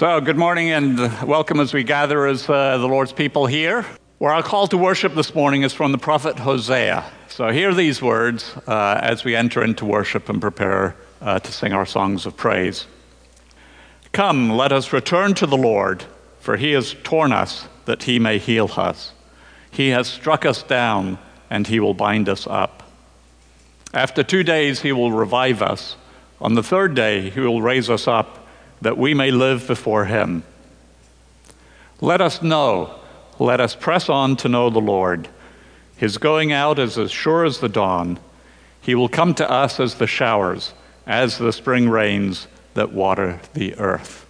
So, good morning and welcome as we gather as uh, the Lord's people here. Where our call to worship this morning is from the prophet Hosea. So, hear these words uh, as we enter into worship and prepare uh, to sing our songs of praise. Come, let us return to the Lord, for he has torn us that he may heal us. He has struck us down, and he will bind us up. After two days, he will revive us. On the third day, he will raise us up, that we may live before him. Let us know, let us press on to know the Lord. His going out is as sure as the dawn. He will come to us as the showers, as the spring rains that water the earth.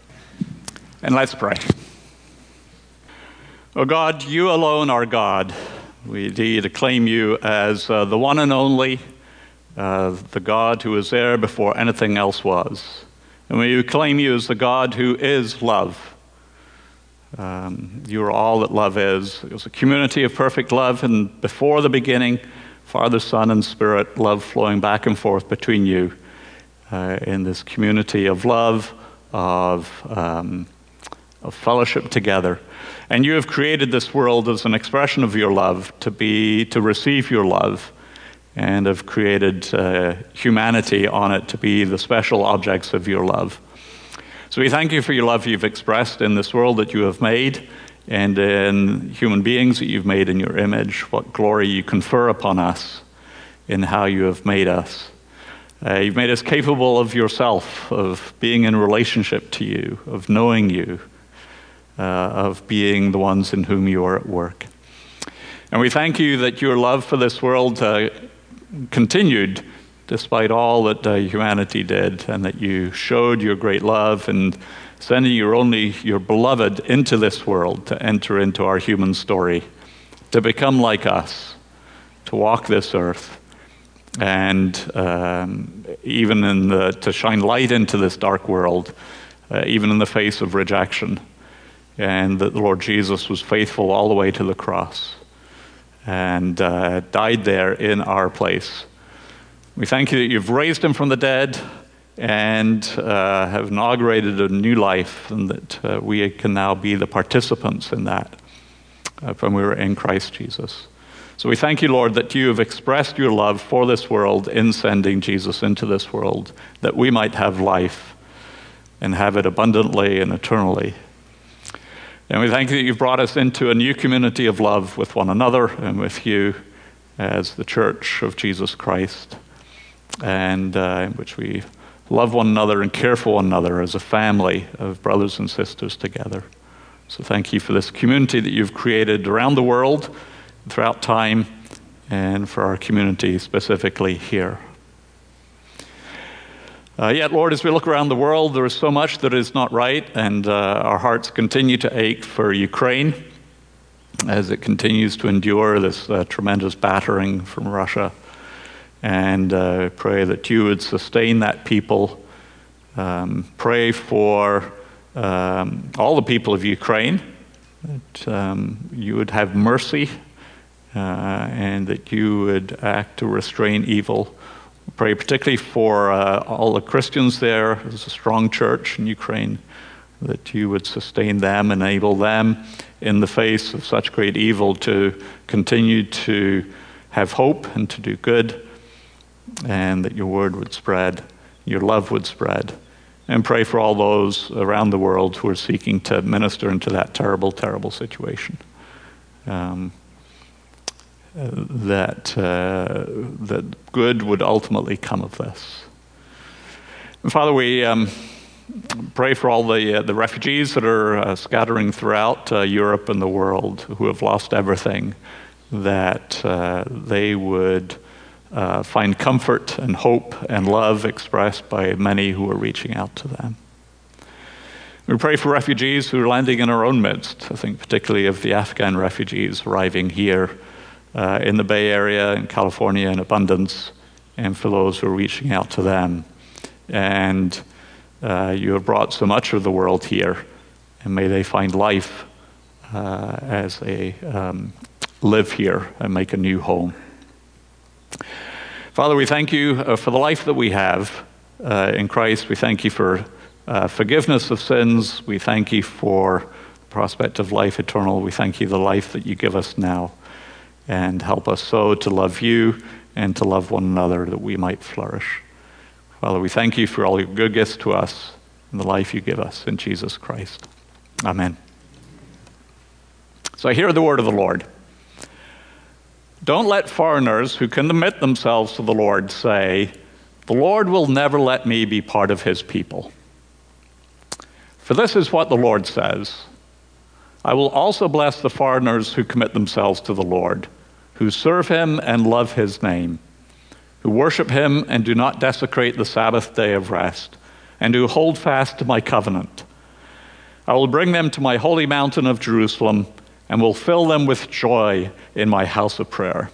And let's pray. O oh God, you alone are God. We indeed acclaim you as uh, the one and only, uh, the God who was there before anything else was. And we acclaim you as the God who is love. Um, you are all that love is. It was a community of perfect love, and before the beginning, Father, Son, and Spirit, love flowing back and forth between you uh, in this community of love, of, um, of fellowship together. And you have created this world as an expression of your love, to be, to receive your love, and have created uh, humanity on it to be the special objects of your love. So we thank you for your love you've expressed in this world that you have made and in human beings that you've made in your image, what glory you confer upon us in how you have made us. Uh, you've made us capable of yourself, of being in relationship to you, of knowing you, uh, of being the ones in whom you are at work. And we thank you that your love for this world uh, continued despite all that uh, humanity did, and that you showed your great love and sending your only, your beloved, into this world to enter into our human story, to become like us, to walk this earth and um, even in the, to shine light into this dark world, uh, even in the face of rejection. And that the Lord Jesus was faithful all the way to the cross and uh, died there in our place. We thank you that you've raised him from the dead and uh, have inaugurated a new life, and that uh, we can now be the participants in that uh, when we were in Christ Jesus. So we thank you, Lord, that you have expressed your love for this world in sending Jesus into this world, that we might have life and have it abundantly and eternally. And we thank you that you've brought us into a new community of love with one another and with you as the church of Jesus Christ, and uh, in which we love one another and care for one another as a family of brothers and sisters together. So thank you for this community that you've created around the world throughout time and for our community specifically here. Uh, yet, Lord, as we look around the world, there is so much that is not right, and uh, our hearts continue to ache for Ukraine as it continues to endure this uh, tremendous battering from Russia. And uh, pray that you would sustain that people. Um, pray for um, all the people of Ukraine, that um, you would have mercy uh, and that you would act to restrain evil. Pray particularly for uh, all the Christians there. There's a strong church in Ukraine that you would sustain them, enable them in the face of such great evil to continue to have hope and to do good, and that your word would spread, your love would spread. And pray for all those around the world who are seeking to minister into that terrible, terrible situation. Um, that, uh, that good would ultimately come of this. And Father, we um, pray for all the, uh, the refugees that are uh, scattering throughout uh, Europe and the world who have lost everything, that uh, they would uh, find comfort and hope and love expressed by many who are reaching out to them. We pray for refugees who are landing in our own midst. I think particularly of the Afghan refugees arriving here uh, in the Bay Area in California in abundance, and for those who are reaching out to them. And uh, you have brought so much of the world here, and may they find life uh, as they um, live here and make a new home. Father, we thank you uh, for the life that we have uh, in Christ. We thank you for uh, forgiveness of sins. We thank you for the prospect of life eternal. We thank you the life that you give us now. And help us so to love you and to love one another that we might flourish. Father, we thank you for all your good gifts to us and the life you give us in Jesus Christ. Amen. So I hear the word of the Lord. Don't let foreigners who can commit themselves to the Lord say, The Lord will never let me be part of his people. For this is what the Lord says I will also bless the foreigners who commit themselves to the Lord, who serve him and love his name, who worship him and do not desecrate the Sabbath day of rest, and who hold fast to my covenant. I will bring them to my holy mountain of Jerusalem and will fill them with joy in my house of prayer.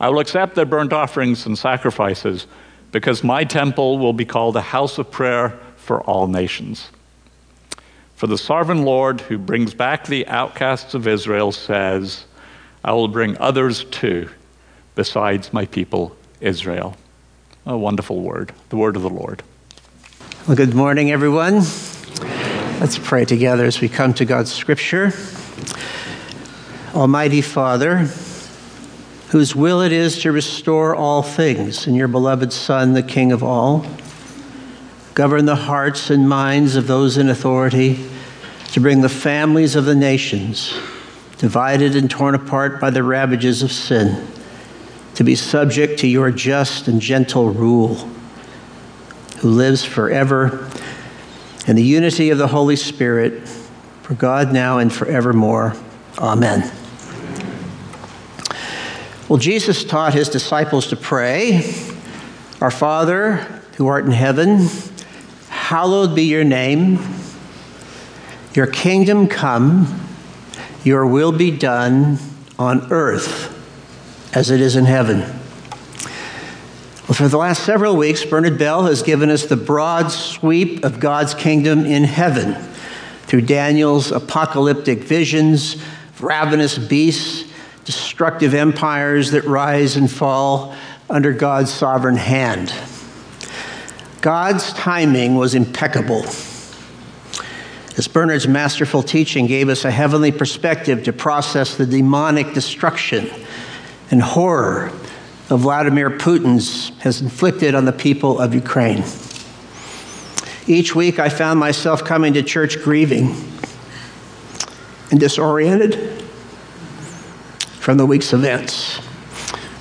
I will accept their burnt offerings and sacrifices because my temple will be called a house of prayer for all nations. For the sovereign Lord who brings back the outcasts of Israel says, I will bring others too, besides my people Israel. A wonderful word, the word of the Lord. Well, good morning, everyone. Let's pray together as we come to God's scripture. Almighty Father, whose will it is to restore all things in your beloved Son, the King of all, govern the hearts and minds of those in authority to bring the families of the nations, divided and torn apart by the ravages of sin, to be subject to your just and gentle rule, who lives forever in the unity of the Holy Spirit, for God now and forevermore. Amen. Well, Jesus taught his disciples to pray Our Father, who art in heaven, hallowed be your name. Your kingdom come, your will be done on earth as it is in heaven. Well, for the last several weeks, Bernard Bell has given us the broad sweep of God's kingdom in heaven through Daniel's apocalyptic visions, ravenous beasts, destructive empires that rise and fall under God's sovereign hand. God's timing was impeccable. As Bernard's masterful teaching gave us a heavenly perspective to process the demonic destruction and horror of Vladimir Putin's has inflicted on the people of Ukraine. Each week I found myself coming to church grieving and disoriented from the week's events.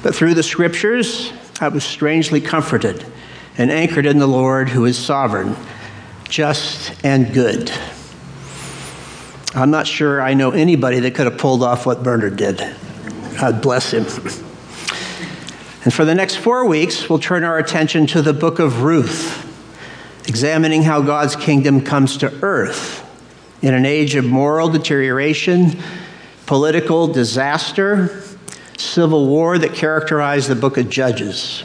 But through the scriptures, I was strangely comforted and anchored in the Lord who is sovereign, just, and good. I'm not sure I know anybody that could have pulled off what Bernard did. God bless him. And for the next four weeks, we'll turn our attention to the book of Ruth, examining how God's kingdom comes to earth in an age of moral deterioration political disaster, civil war that characterized the book of Judges.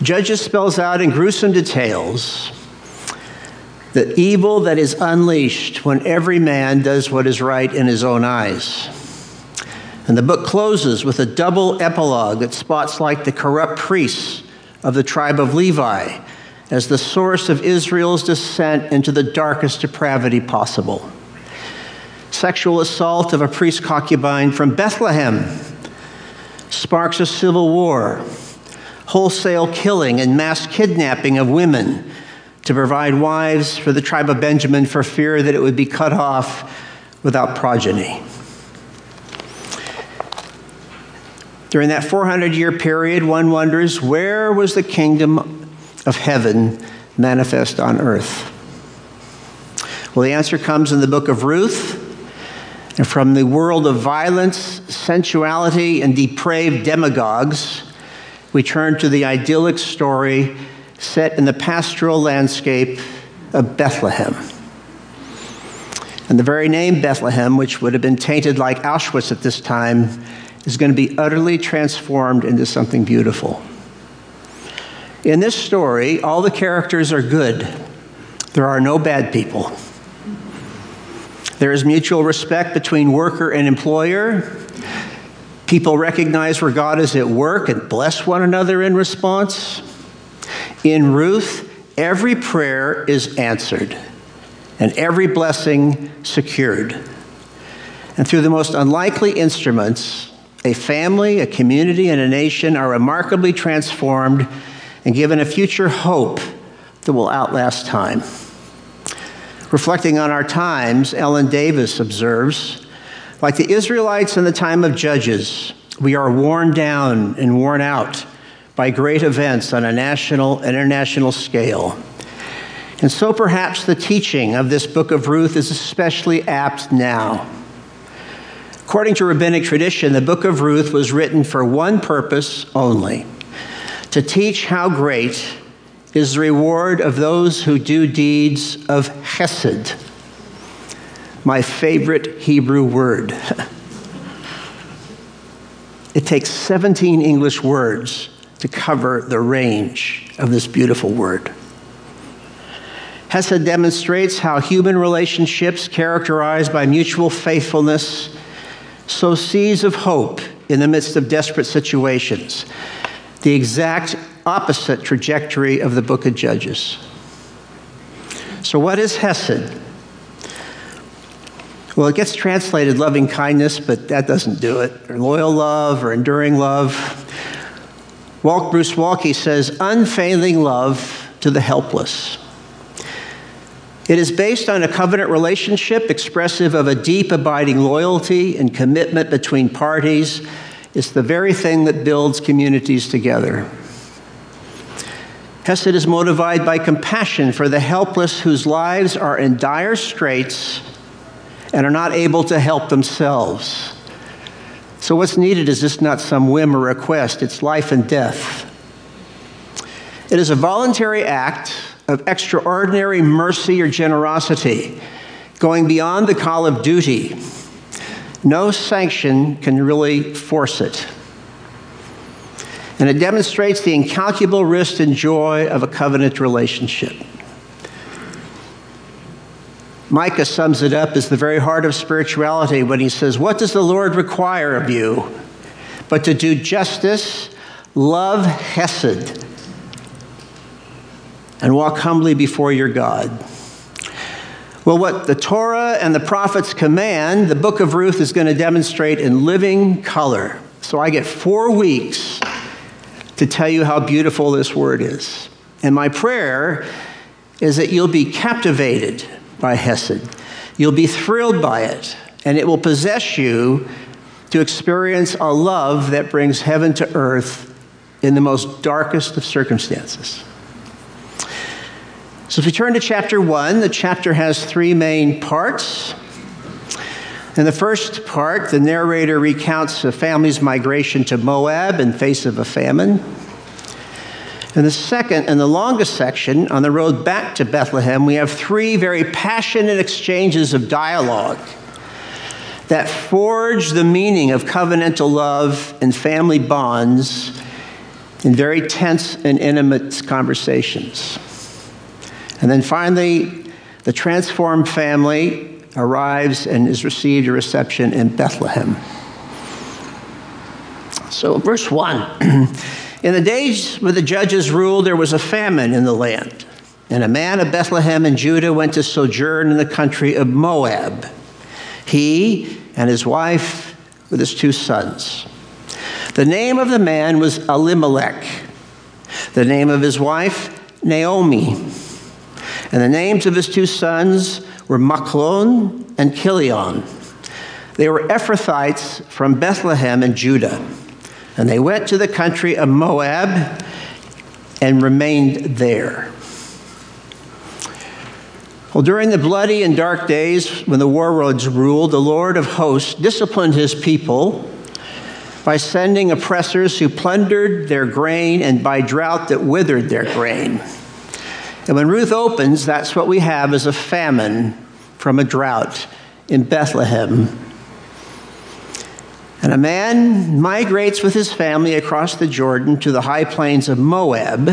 Judges spells out in gruesome details the evil that is unleashed when every man does what is right in his own eyes. And the book closes with a double epilogue that spots like the corrupt priests of the tribe of Levi as the source of Israel's descent into the darkest depravity possible sexual assault of a priest concubine from Bethlehem, sparks a civil war, wholesale killing and mass kidnapping of women to provide wives for the tribe of Benjamin for fear that it would be cut off without progeny. During that 400 year period, one wonders where was the kingdom of heaven manifest on earth? Well, the answer comes in the book of Ruth and from the world of violence, sensuality, and depraved demagogues, we turn to the idyllic story set in the pastoral landscape of Bethlehem. And the very name Bethlehem, which would have been tainted like Auschwitz at this time, is going to be utterly transformed into something beautiful. In this story, all the characters are good, there are no bad people. There is mutual respect between worker and employer. People recognize where God is at work and bless one another in response. In Ruth, every prayer is answered and every blessing secured. And through the most unlikely instruments, a family, a community, and a nation are remarkably transformed and given a future hope that will outlast time. Reflecting on our times, Ellen Davis observes like the Israelites in the time of Judges, we are worn down and worn out by great events on a national and international scale. And so perhaps the teaching of this book of Ruth is especially apt now. According to rabbinic tradition, the book of Ruth was written for one purpose only to teach how great is the reward of those who do deeds of chesed, my favorite Hebrew word. it takes 17 English words to cover the range of this beautiful word. Hesed demonstrates how human relationships characterized by mutual faithfulness sow seeds of hope in the midst of desperate situations. The exact opposite trajectory of the book of Judges. So, what is Hesed? Well, it gets translated loving kindness, but that doesn't do it, or loyal love, or enduring love. Walt Bruce Waltke says, unfailing love to the helpless. It is based on a covenant relationship expressive of a deep, abiding loyalty and commitment between parties. It's the very thing that builds communities together. Hesed is motivated by compassion for the helpless whose lives are in dire straits and are not able to help themselves. So, what's needed is just not some whim or request, it's life and death. It is a voluntary act of extraordinary mercy or generosity, going beyond the call of duty. No sanction can really force it. And it demonstrates the incalculable risk and joy of a covenant relationship. Micah sums it up as the very heart of spirituality when he says, What does the Lord require of you? But to do justice, love Hesed, and walk humbly before your God. Well, what the Torah and the prophets command, the book of Ruth is going to demonstrate in living color. So I get four weeks to tell you how beautiful this word is. And my prayer is that you'll be captivated by Hesed. You'll be thrilled by it, and it will possess you to experience a love that brings heaven to earth in the most darkest of circumstances. So, if we turn to chapter one, the chapter has three main parts. In the first part, the narrator recounts a family's migration to Moab in face of a famine. In the second and the longest section, on the road back to Bethlehem, we have three very passionate exchanges of dialogue that forge the meaning of covenantal love and family bonds in very tense and intimate conversations. And then finally, the transformed family arrives and is received a reception in Bethlehem. So, verse 1 In the days when the judges ruled, there was a famine in the land. And a man of Bethlehem in Judah went to sojourn in the country of Moab. He and his wife with his two sons. The name of the man was Elimelech. The name of his wife, Naomi. And the names of his two sons were Machlon and Chilion. They were Ephrathites from Bethlehem in Judah. And they went to the country of Moab and remained there. Well, during the bloody and dark days when the warlords ruled, the Lord of hosts disciplined his people by sending oppressors who plundered their grain and by drought that withered their grain. And when Ruth opens, that's what we have is a famine from a drought in Bethlehem and a man migrates with his family across the Jordan to the high plains of Moab,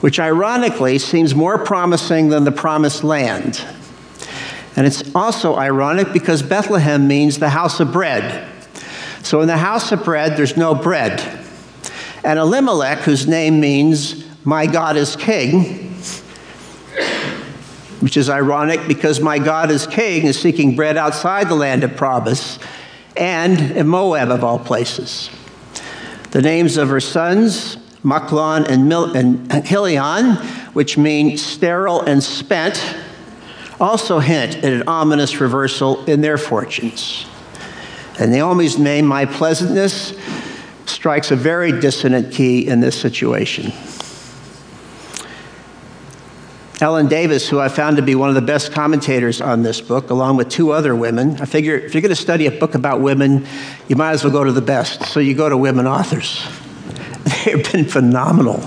which ironically seems more promising than the promised land. And it's also ironic because Bethlehem means the house of bread. So in the house of bread, there's no bread. And Elimelech, whose name means my God is king, which is ironic because my God is king is seeking bread outside the land of promise and in Moab of all places. The names of her sons, Machlon and, Mil- and Chilion, which mean sterile and spent, also hint at an ominous reversal in their fortunes. And Naomi's name, My Pleasantness, strikes a very dissonant key in this situation. Ellen Davis, who I found to be one of the best commentators on this book, along with two other women. I figure if you're going to study a book about women, you might as well go to the best. So you go to women authors. They've been phenomenal.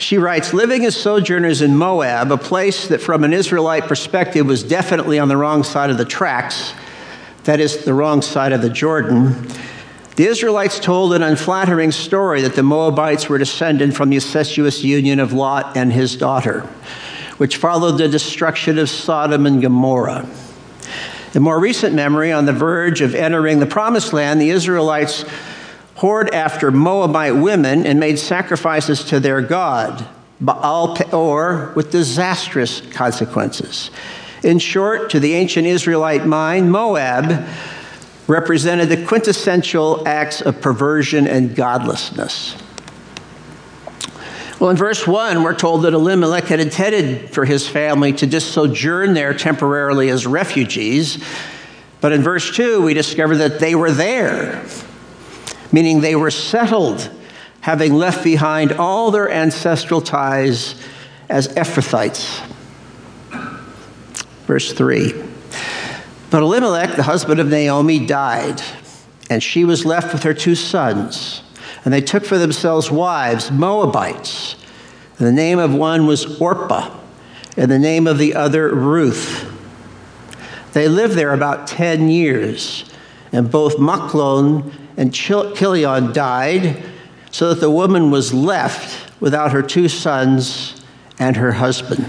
She writes Living as sojourners in Moab, a place that from an Israelite perspective was definitely on the wrong side of the tracks, that is, the wrong side of the Jordan, the Israelites told an unflattering story that the Moabites were descended from the incestuous union of Lot and his daughter, which followed the destruction of Sodom and Gomorrah. In more recent memory, on the verge of entering the promised land, the Israelites whored after Moabite women and made sacrifices to their god, Baal Peor, with disastrous consequences. In short, to the ancient Israelite mind, Moab represented the quintessential acts of perversion and godlessness. Well, in verse 1, we're told that Elimelech had intended for his family to just sojourn there temporarily as refugees. But in verse 2, we discover that they were there, meaning they were settled, having left behind all their ancestral ties as Ephrathites. Verse 3 but Elimelech, the husband of Naomi, died, and she was left with her two sons. And they took for themselves wives, Moabites. And the name of one was Orpah, and the name of the other Ruth. They lived there about 10 years, and both Machlon and Chilion died, so that the woman was left without her two sons and her husband.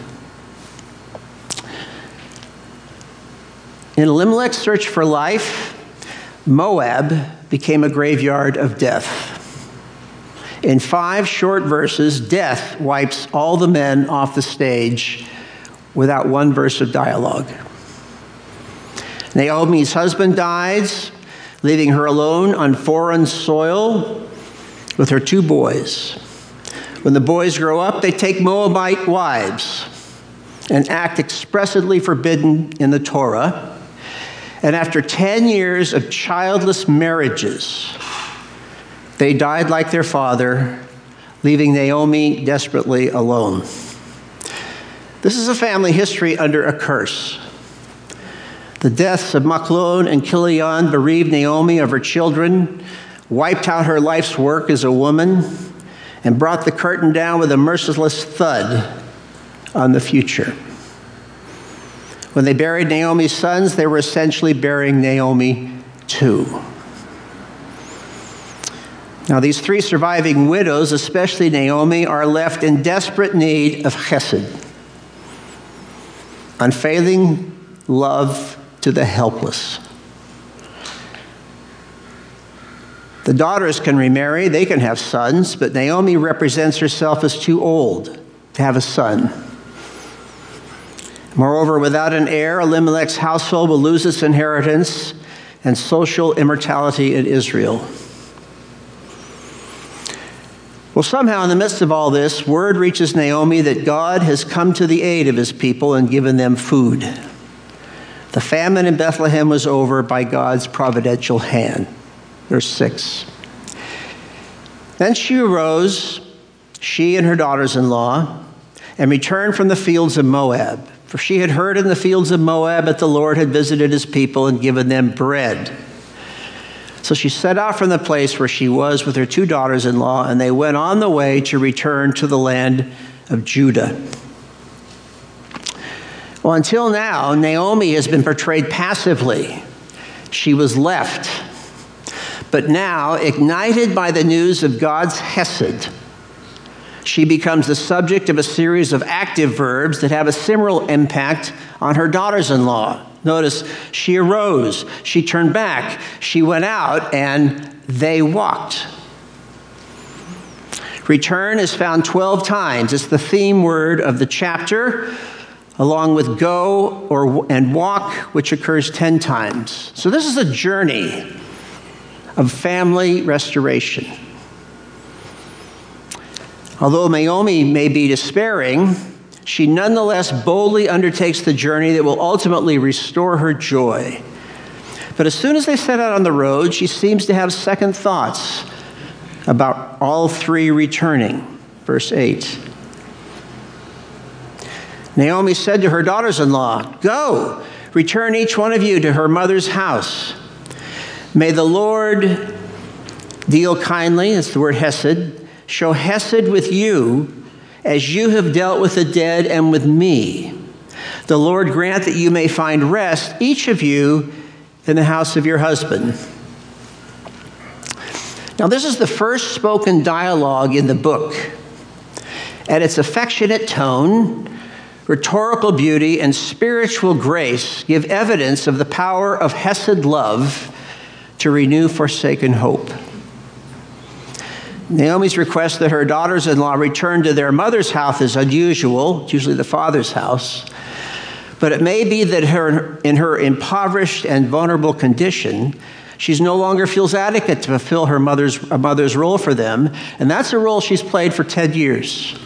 In Elimelech's search for life, Moab became a graveyard of death. In five short verses, death wipes all the men off the stage without one verse of dialogue. Naomi's husband dies, leaving her alone on foreign soil with her two boys. When the boys grow up, they take Moabite wives, an act expressly forbidden in the Torah. And after 10 years of childless marriages, they died like their father, leaving Naomi desperately alone. This is a family history under a curse. The deaths of Machlon and Chilion bereaved Naomi of her children, wiped out her life's work as a woman, and brought the curtain down with a merciless thud on the future. When they buried Naomi's sons, they were essentially burying Naomi too. Now, these three surviving widows, especially Naomi, are left in desperate need of chesed, unfailing love to the helpless. The daughters can remarry, they can have sons, but Naomi represents herself as too old to have a son. Moreover, without an heir, Elimelech's household will lose its inheritance and social immortality in Israel. Well, somehow, in the midst of all this, word reaches Naomi that God has come to the aid of his people and given them food. The famine in Bethlehem was over by God's providential hand. Verse 6. Then she arose, she and her daughters in law, and returned from the fields of Moab. For she had heard in the fields of Moab that the Lord had visited his people and given them bread. So she set out from the place where she was with her two daughters in law, and they went on the way to return to the land of Judah. Well, until now, Naomi has been portrayed passively. She was left. But now, ignited by the news of God's Hesed, she becomes the subject of a series of active verbs that have a similar impact on her daughters in law. Notice, she arose, she turned back, she went out, and they walked. Return is found 12 times. It's the theme word of the chapter, along with go or, and walk, which occurs 10 times. So this is a journey of family restoration. Although Naomi may be despairing, she nonetheless boldly undertakes the journey that will ultimately restore her joy. But as soon as they set out on the road, she seems to have second thoughts about all three returning. Verse 8. Naomi said to her daughters in law, Go, return each one of you to her mother's house. May the Lord deal kindly, that's the word hesed, show hesed with you as you have dealt with the dead and with me. The Lord grant that you may find rest, each of you, in the house of your husband. Now, this is the first spoken dialogue in the book. At its affectionate tone, rhetorical beauty, and spiritual grace give evidence of the power of Hesed love to renew forsaken hope. Naomi's request that her daughters in law return to their mother's house is unusual, it's usually the father's house. But it may be that her, in her impoverished and vulnerable condition, she no longer feels adequate to fulfill her mother's, mother's role for them, and that's a role she's played for 10 years.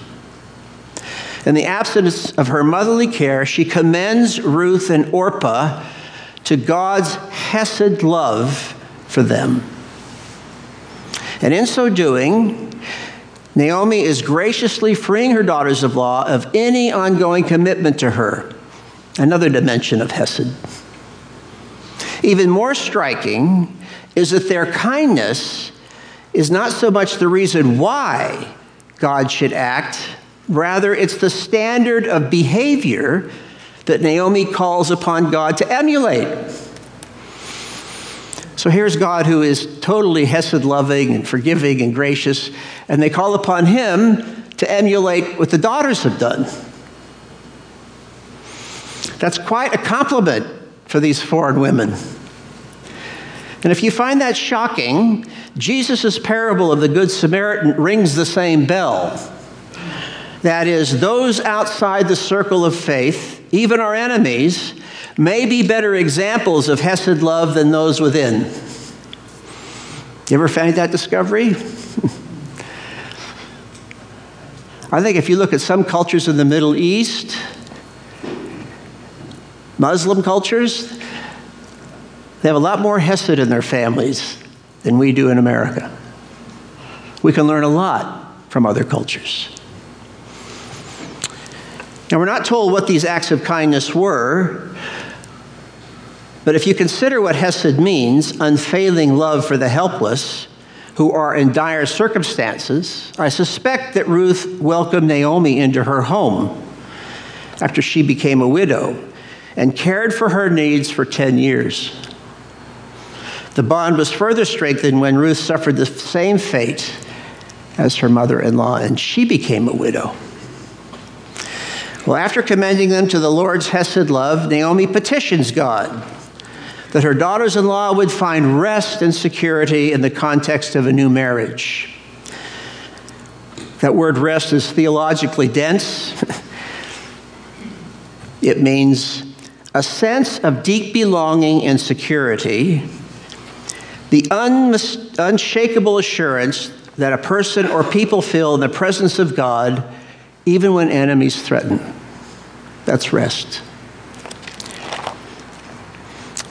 In the absence of her motherly care, she commends Ruth and Orpah to God's Hesed love for them. And in so doing, Naomi is graciously freeing her daughters of law of any ongoing commitment to her. Another dimension of Hesed. Even more striking is that their kindness is not so much the reason why God should act, rather, it's the standard of behavior that Naomi calls upon God to emulate. So here's God who is totally Hesed loving and forgiving and gracious, and they call upon him to emulate what the daughters have done. That's quite a compliment for these foreign women. And if you find that shocking, Jesus' parable of the Good Samaritan rings the same bell. That is, those outside the circle of faith, even our enemies, may be better examples of Hesed love than those within. You ever find that discovery? I think if you look at some cultures in the Middle East, Muslim cultures, they have a lot more Hesed in their families than we do in America. We can learn a lot from other cultures. Now, we're not told what these acts of kindness were, but if you consider what Hesed means, unfailing love for the helpless who are in dire circumstances, I suspect that Ruth welcomed Naomi into her home after she became a widow and cared for her needs for 10 years. The bond was further strengthened when Ruth suffered the same fate as her mother in law, and she became a widow. Well, after commending them to the Lord's Hesed love, Naomi petitions God that her daughters in law would find rest and security in the context of a new marriage. That word rest is theologically dense. it means a sense of deep belonging and security, the unshakable assurance that a person or people feel in the presence of God even when enemies threaten. That's rest.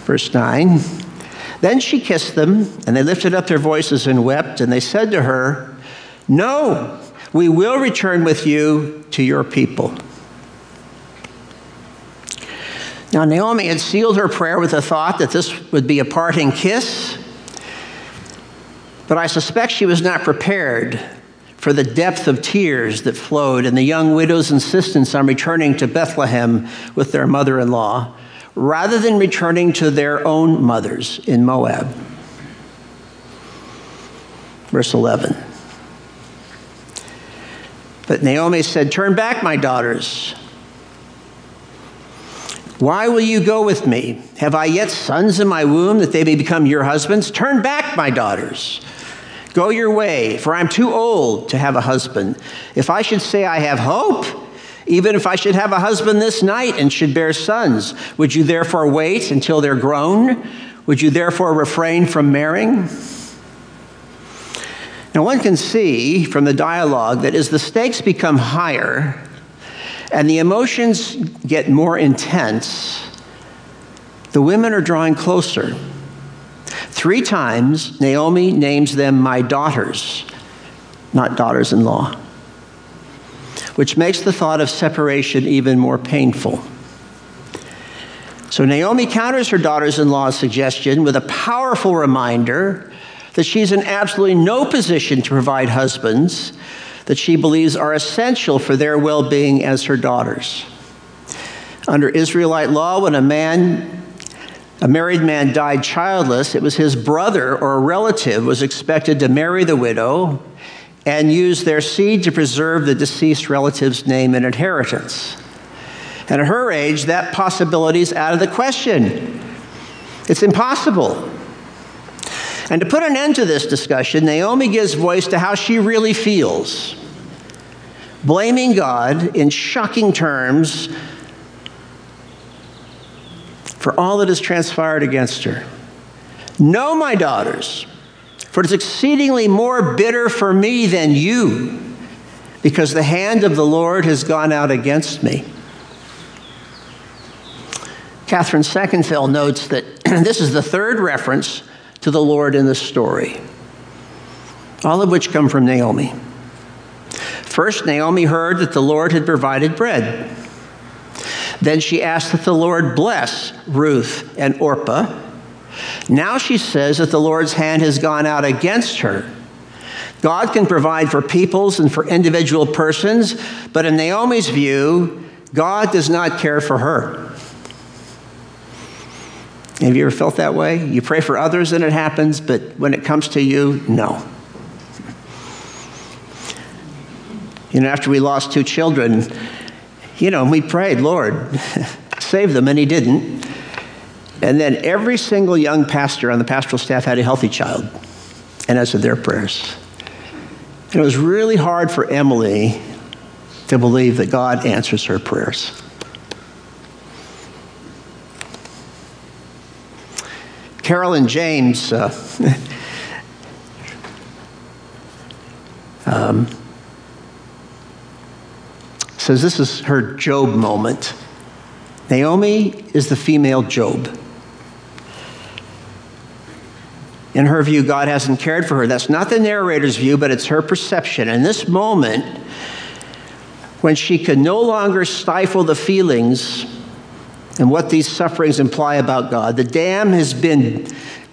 Verse 9 Then she kissed them, and they lifted up their voices and wept, and they said to her, No, we will return with you to your people. Now, Naomi had sealed her prayer with the thought that this would be a parting kiss, but I suspect she was not prepared for the depth of tears that flowed and the young widow's insistence on returning to Bethlehem with their mother in law rather than returning to their own mothers in Moab. Verse 11. But Naomi said, Turn back, my daughters. Why will you go with me? Have I yet sons in my womb that they may become your husbands? Turn back, my daughters. Go your way, for I'm too old to have a husband. If I should say I have hope, Even if I should have a husband this night and should bear sons, would you therefore wait until they're grown? Would you therefore refrain from marrying? Now, one can see from the dialogue that as the stakes become higher and the emotions get more intense, the women are drawing closer. Three times, Naomi names them my daughters, not daughters in law, which makes the thought of separation even more painful. So Naomi counters her daughters in law's suggestion with a powerful reminder that she's in absolutely no position to provide husbands that she believes are essential for their well being as her daughters. Under Israelite law, when a man a married man died childless, it was his brother or a relative was expected to marry the widow and use their seed to preserve the deceased relative's name and inheritance. And at her age, that possibility is out of the question. It's impossible. And to put an end to this discussion, Naomi gives voice to how she really feels, blaming God in shocking terms for all that has transpired against her. Know, my daughters, for it is exceedingly more bitter for me than you, because the hand of the Lord has gone out against me. Katharine Sakenfeld notes that this is the third reference to the Lord in the story, all of which come from Naomi. First, Naomi heard that the Lord had provided bread. Then she asked that the Lord bless Ruth and Orpah. Now she says that the Lord's hand has gone out against her. God can provide for peoples and for individual persons, but in Naomi's view, God does not care for her. Have you ever felt that way? You pray for others and it happens, but when it comes to you, no. You know, after we lost two children, you know, and we prayed, Lord, save them, and He didn't. And then every single young pastor on the pastoral staff had a healthy child, and answered their prayers. And it was really hard for Emily to believe that God answers her prayers. Carolyn James uh, um, says this is her Job moment. Naomi is the female Job. In her view, God hasn't cared for her. That's not the narrator's view, but it's her perception. In this moment, when she can no longer stifle the feelings and what these sufferings imply about God, the dam has been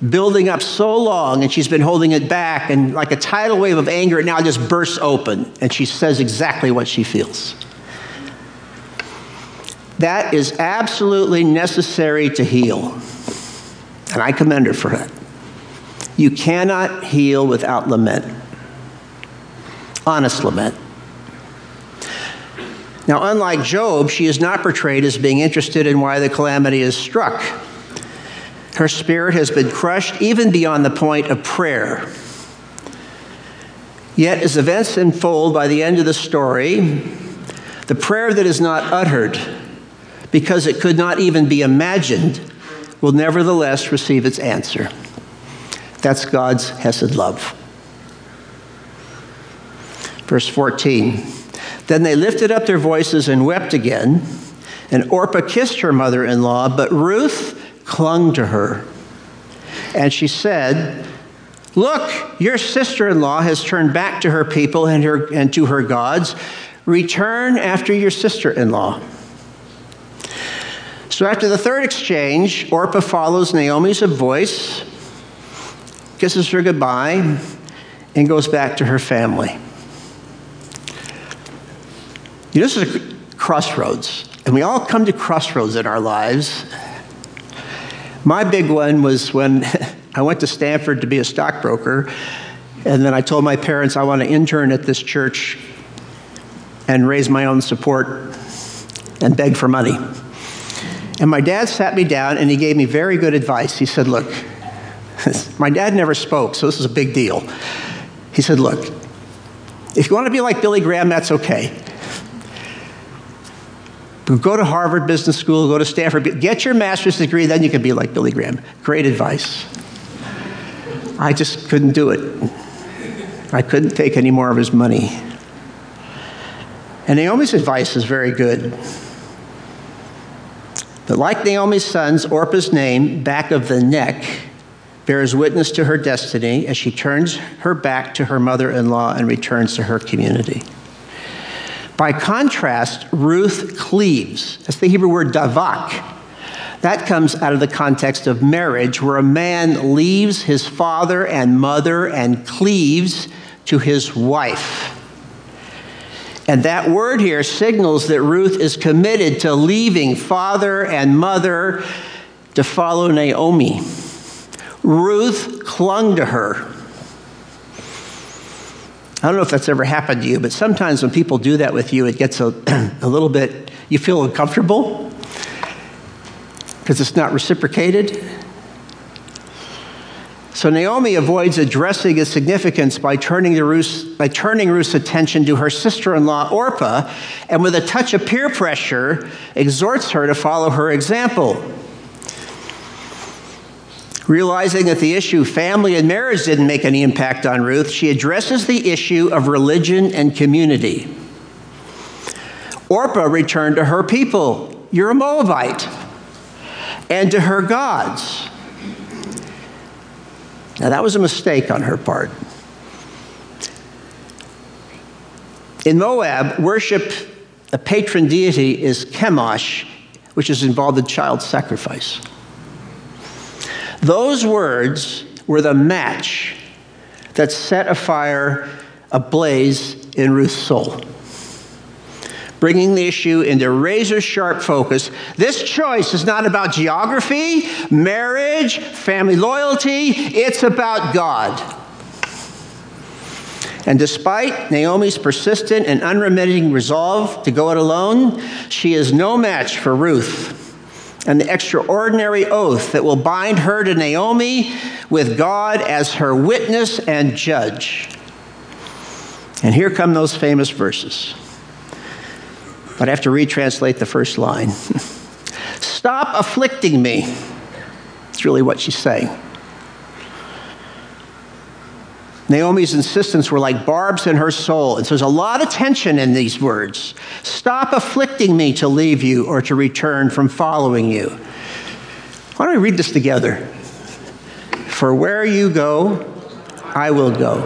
building up so long and she's been holding it back, and like a tidal wave of anger, it now just bursts open, and she says exactly what she feels. That is absolutely necessary to heal. And I commend her for that. You cannot heal without lament, honest lament. Now, unlike Job, she is not portrayed as being interested in why the calamity is struck. Her spirit has been crushed even beyond the point of prayer. Yet, as events unfold by the end of the story, the prayer that is not uttered because it could not even be imagined, will nevertheless receive its answer. That's God's Hesed love. Verse 14 Then they lifted up their voices and wept again, and Orpah kissed her mother in law, but Ruth clung to her. And she said, Look, your sister in law has turned back to her people and, her, and to her gods. Return after your sister in law. So after the third exchange, Orpah follows Naomi's voice, kisses her goodbye, and goes back to her family. You know, this is a crossroads, and we all come to crossroads in our lives. My big one was when I went to Stanford to be a stockbroker, and then I told my parents I want to intern at this church and raise my own support and beg for money. And my dad sat me down and he gave me very good advice. He said, Look, my dad never spoke, so this is a big deal. He said, Look, if you want to be like Billy Graham, that's okay. Go to Harvard Business School, go to Stanford, get your master's degree, then you can be like Billy Graham. Great advice. I just couldn't do it. I couldn't take any more of his money. And Naomi's advice is very good. But like Naomi's sons, Orpah's name, back of the neck, bears witness to her destiny as she turns her back to her mother in law and returns to her community. By contrast, Ruth cleaves. That's the Hebrew word davak. That comes out of the context of marriage, where a man leaves his father and mother and cleaves to his wife. And that word here signals that Ruth is committed to leaving father and mother to follow Naomi. Ruth clung to her. I don't know if that's ever happened to you, but sometimes when people do that with you, it gets a, a little bit, you feel uncomfortable because it's not reciprocated. So Naomi avoids addressing its significance by turning, Ruth's, by turning Ruth's attention to her sister in law, Orpah, and with a touch of peer pressure, exhorts her to follow her example. Realizing that the issue of family and marriage didn't make any impact on Ruth, she addresses the issue of religion and community. Orpah returned to her people, You're a Moabite, and to her gods. Now, that was a mistake on her part. In Moab, worship, a patron deity is Chemosh, which is involved in child sacrifice. Those words were the match that set a fire ablaze in Ruth's soul, bringing the issue into razor sharp focus. This choice is not about geography, marriage, family loyalty, it's about God. And despite Naomi's persistent and unremitting resolve to go it alone, she is no match for Ruth and the extraordinary oath that will bind her to Naomi with God as her witness and judge. And here come those famous verses. But I have to retranslate the first line Stop afflicting me. It's really what she's saying. Naomi's insistence were like barbs in her soul. And so there's a lot of tension in these words. Stop afflicting me to leave you or to return from following you. Why don't we read this together? For where you go, I will go.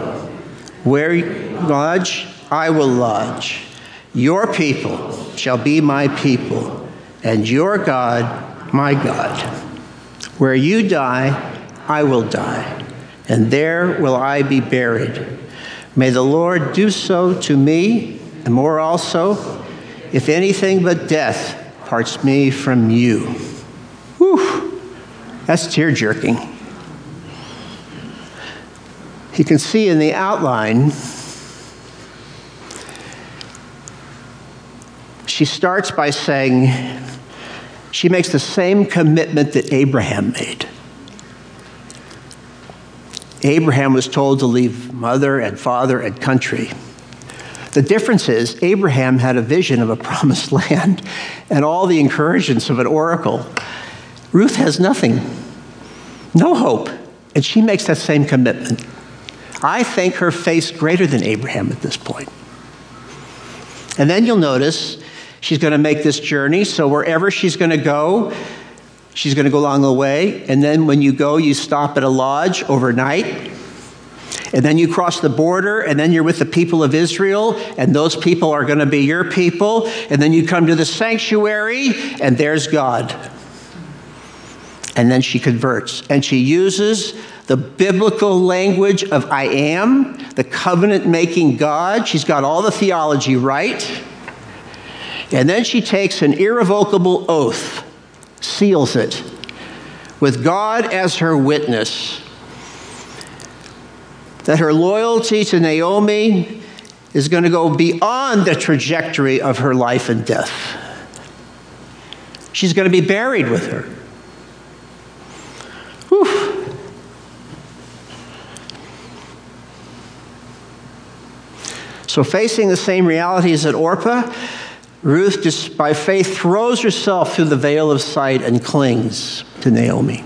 Where you lodge, I will lodge. Your people shall be my people, and your God, my God. Where you die, I will die and there will I be buried. May the Lord do so to me, and more also, if anything but death parts me from you. Whew, that's tear jerking. You can see in the outline, she starts by saying, she makes the same commitment that Abraham made. Abraham was told to leave mother and father and country. The difference is, Abraham had a vision of a promised land and all the encouragements of an oracle. Ruth has nothing, no hope, and she makes that same commitment. I think her faith's greater than Abraham at this point. And then you'll notice she's going to make this journey, so wherever she's going to go, She's going to go along the way. And then when you go, you stop at a lodge overnight. And then you cross the border, and then you're with the people of Israel, and those people are going to be your people. And then you come to the sanctuary, and there's God. And then she converts. And she uses the biblical language of I am, the covenant making God. She's got all the theology right. And then she takes an irrevocable oath seals it with God as her witness that her loyalty to Naomi is going to go beyond the trajectory of her life and death. She's going to be buried with her. Whew. So, facing the same realities that Orpah, Ruth, just by faith, throws herself through the veil of sight and clings to Naomi.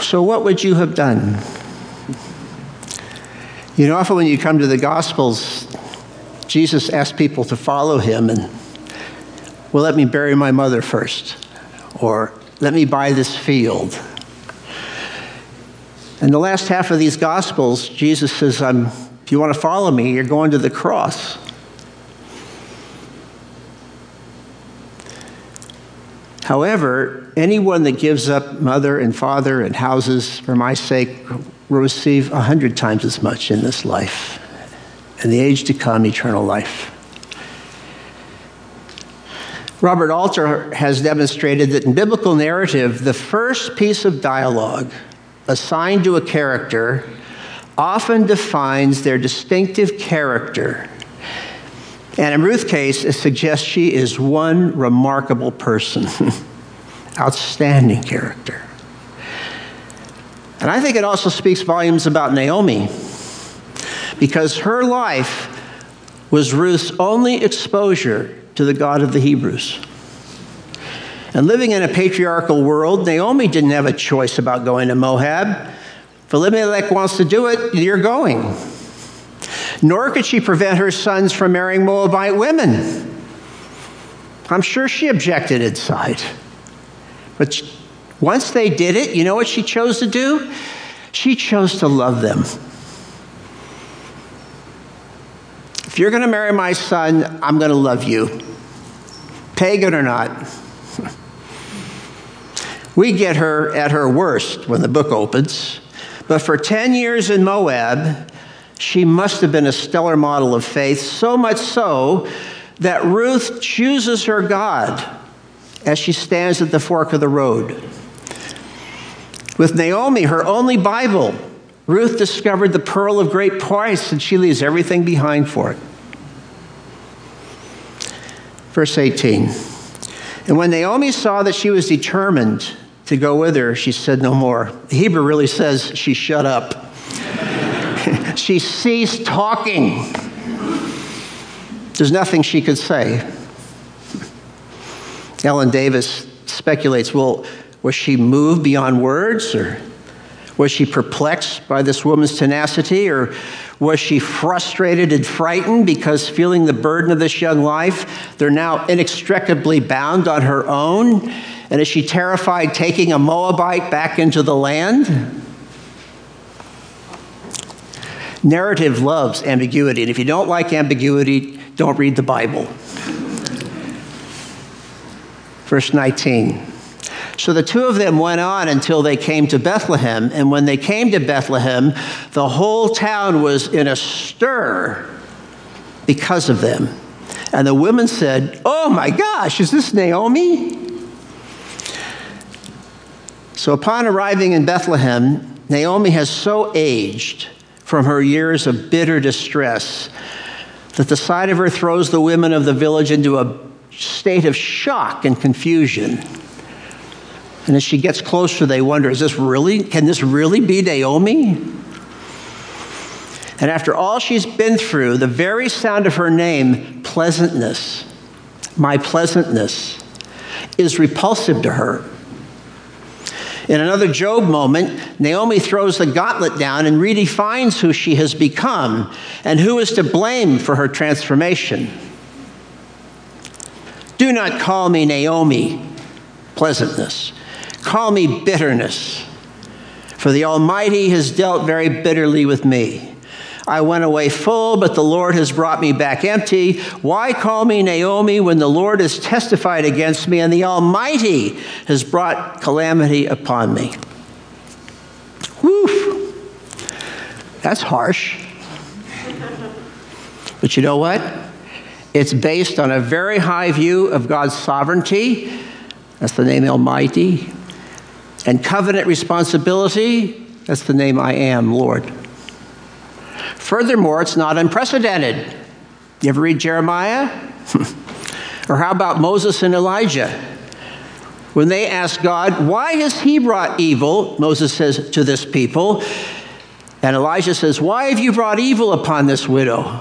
So, what would you have done? You know, often when you come to the Gospels, Jesus asks people to follow him and, well, let me bury my mother first, or let me buy this field. In the last half of these Gospels, Jesus says, um, if you want to follow me, you're going to the cross. However, anyone that gives up mother and father and houses for my sake will receive a hundred times as much in this life, and the age to come, eternal life. Robert Alter has demonstrated that in biblical narrative, the first piece of dialogue assigned to a character often defines their distinctive character. And in Ruth's case, it suggests she is one remarkable person, outstanding character. And I think it also speaks volumes about Naomi because her life was Ruth's only exposure to the God of the Hebrews. And living in a patriarchal world, Naomi didn't have a choice about going to Moab. If Elimelech wants to do it, you're going. Nor could she prevent her sons from marrying Moabite women. I'm sure she objected inside. But once they did it, you know what she chose to do? She chose to love them. If you're going to marry my son, I'm going to love you, pagan or not. We get her at her worst when the book opens. But for 10 years in Moab, she must have been a stellar model of faith, so much so that Ruth chooses her God as she stands at the fork of the road. With Naomi, her only Bible, Ruth discovered the pearl of great price and she leaves everything behind for it. Verse 18. And when Naomi saw that she was determined to go with her, she said no more. The Hebrew really says she shut up. She ceased talking. There's nothing she could say. Ellen Davis speculates well, was she moved beyond words, or was she perplexed by this woman's tenacity, or was she frustrated and frightened because feeling the burden of this young life, they're now inextricably bound on her own? And is she terrified taking a Moabite back into the land? Narrative loves ambiguity, and if you don't like ambiguity, don't read the Bible. Verse 19. So the two of them went on until they came to Bethlehem. And when they came to Bethlehem, the whole town was in a stir because of them. And the women said, Oh my gosh, is this Naomi? So upon arriving in Bethlehem, Naomi has so aged from her years of bitter distress that the sight of her throws the women of the village into a state of shock and confusion. And as she gets closer, they wonder, is this really, can this really be Naomi? And after all she's been through, the very sound of her name, pleasantness, my pleasantness, is repulsive to her. In another Job moment, Naomi throws the gauntlet down and redefines who she has become and who is to blame for her transformation. Do not call me Naomi, pleasantness. Call me bitterness, for the Almighty has dealt very bitterly with me. I went away full, but the Lord has brought me back empty. Why call me Naomi when the Lord has testified against me and the Almighty has brought calamity upon me? Whew. That's harsh. But you know what? It's based on a very high view of God's sovereignty. That's the name Almighty. And covenant responsibility, that's the name I am, Lord. Furthermore, it's not unprecedented. You ever read Jeremiah? or how about Moses and Elijah? When they ask God, why has he brought evil? Moses says to this people. And Elijah says, Why have you brought evil upon this widow?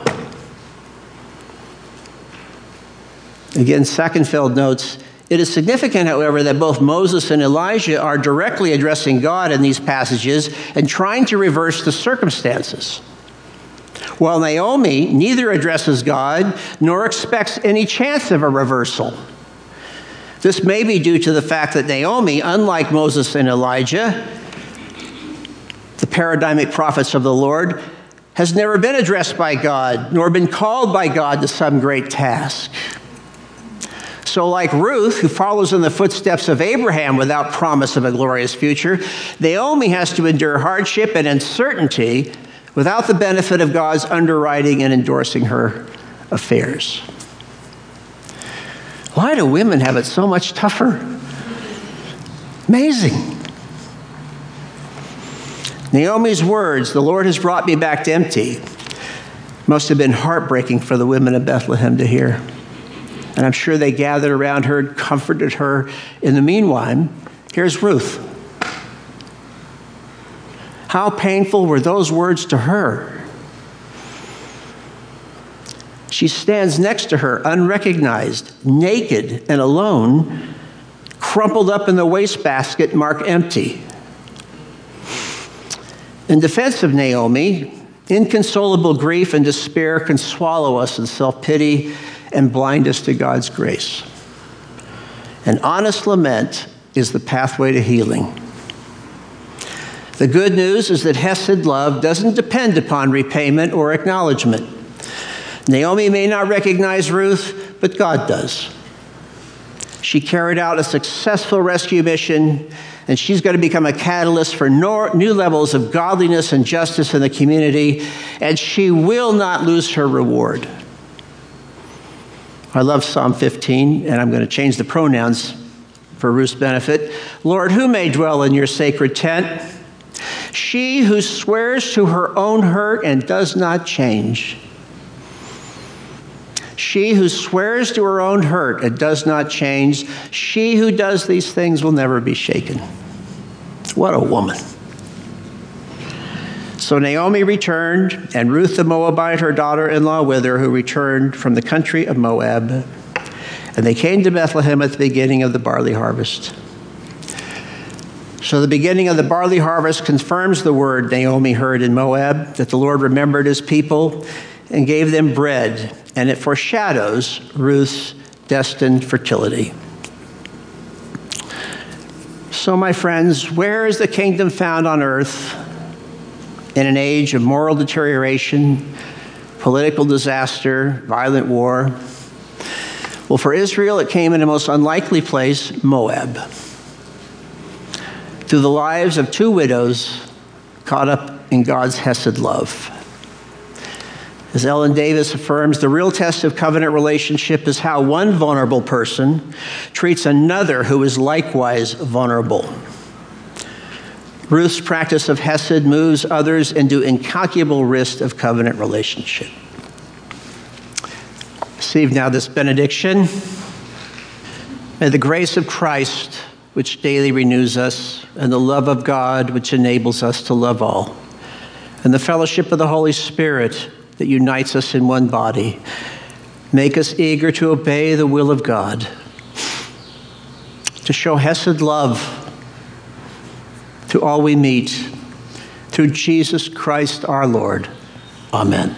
Again, Sakenfeld notes it is significant, however, that both Moses and Elijah are directly addressing God in these passages and trying to reverse the circumstances. While Naomi neither addresses God nor expects any chance of a reversal. This may be due to the fact that Naomi, unlike Moses and Elijah, the paradigmic prophets of the Lord, has never been addressed by God nor been called by God to some great task. So, like Ruth, who follows in the footsteps of Abraham without promise of a glorious future, Naomi has to endure hardship and uncertainty without the benefit of God's underwriting and endorsing her affairs. Why do women have it so much tougher? Amazing. Naomi's words, the Lord has brought me back empty, must have been heartbreaking for the women of Bethlehem to hear. And I'm sure they gathered around her and comforted her. In the meanwhile, here's Ruth. How painful were those words to her? She stands next to her, unrecognized, naked and alone, crumpled up in the wastebasket marked empty. In defense of Naomi, inconsolable grief and despair can swallow us in self pity and blind us to God's grace. An honest lament is the pathway to healing. The good news is that Hesed love doesn't depend upon repayment or acknowledgement. Naomi may not recognize Ruth, but God does. She carried out a successful rescue mission, and she's going to become a catalyst for new levels of godliness and justice in the community, and she will not lose her reward. I love Psalm 15, and I'm going to change the pronouns for Ruth's benefit. Lord, who may dwell in your sacred tent? She who swears to her own hurt and does not change. She who swears to her own hurt and does not change. She who does these things will never be shaken. What a woman. So Naomi returned, and Ruth the Moabite, her daughter in law, with her, who returned from the country of Moab. And they came to Bethlehem at the beginning of the barley harvest. So the beginning of the barley harvest confirms the word Naomi heard in Moab that the Lord remembered his people and gave them bread, and it foreshadows Ruth's destined fertility. So, my friends, where is the kingdom found on earth? in an age of moral deterioration, political disaster, violent war. Well, for Israel, it came in a most unlikely place, Moab. Through the lives of two widows caught up in God's Hesed love. As Ellen Davis affirms, the real test of covenant relationship is how one vulnerable person treats another who is likewise vulnerable. Ruth's practice of Hesed moves others into incalculable risk of covenant relationship. Receive now this benediction. May the grace of Christ, which daily renews us, and the love of God, which enables us to love all, and the fellowship of the Holy Spirit that unites us in one body, make us eager to obey the will of God, to show Hesed love to all we meet. Through Jesus Christ our Lord. Amen.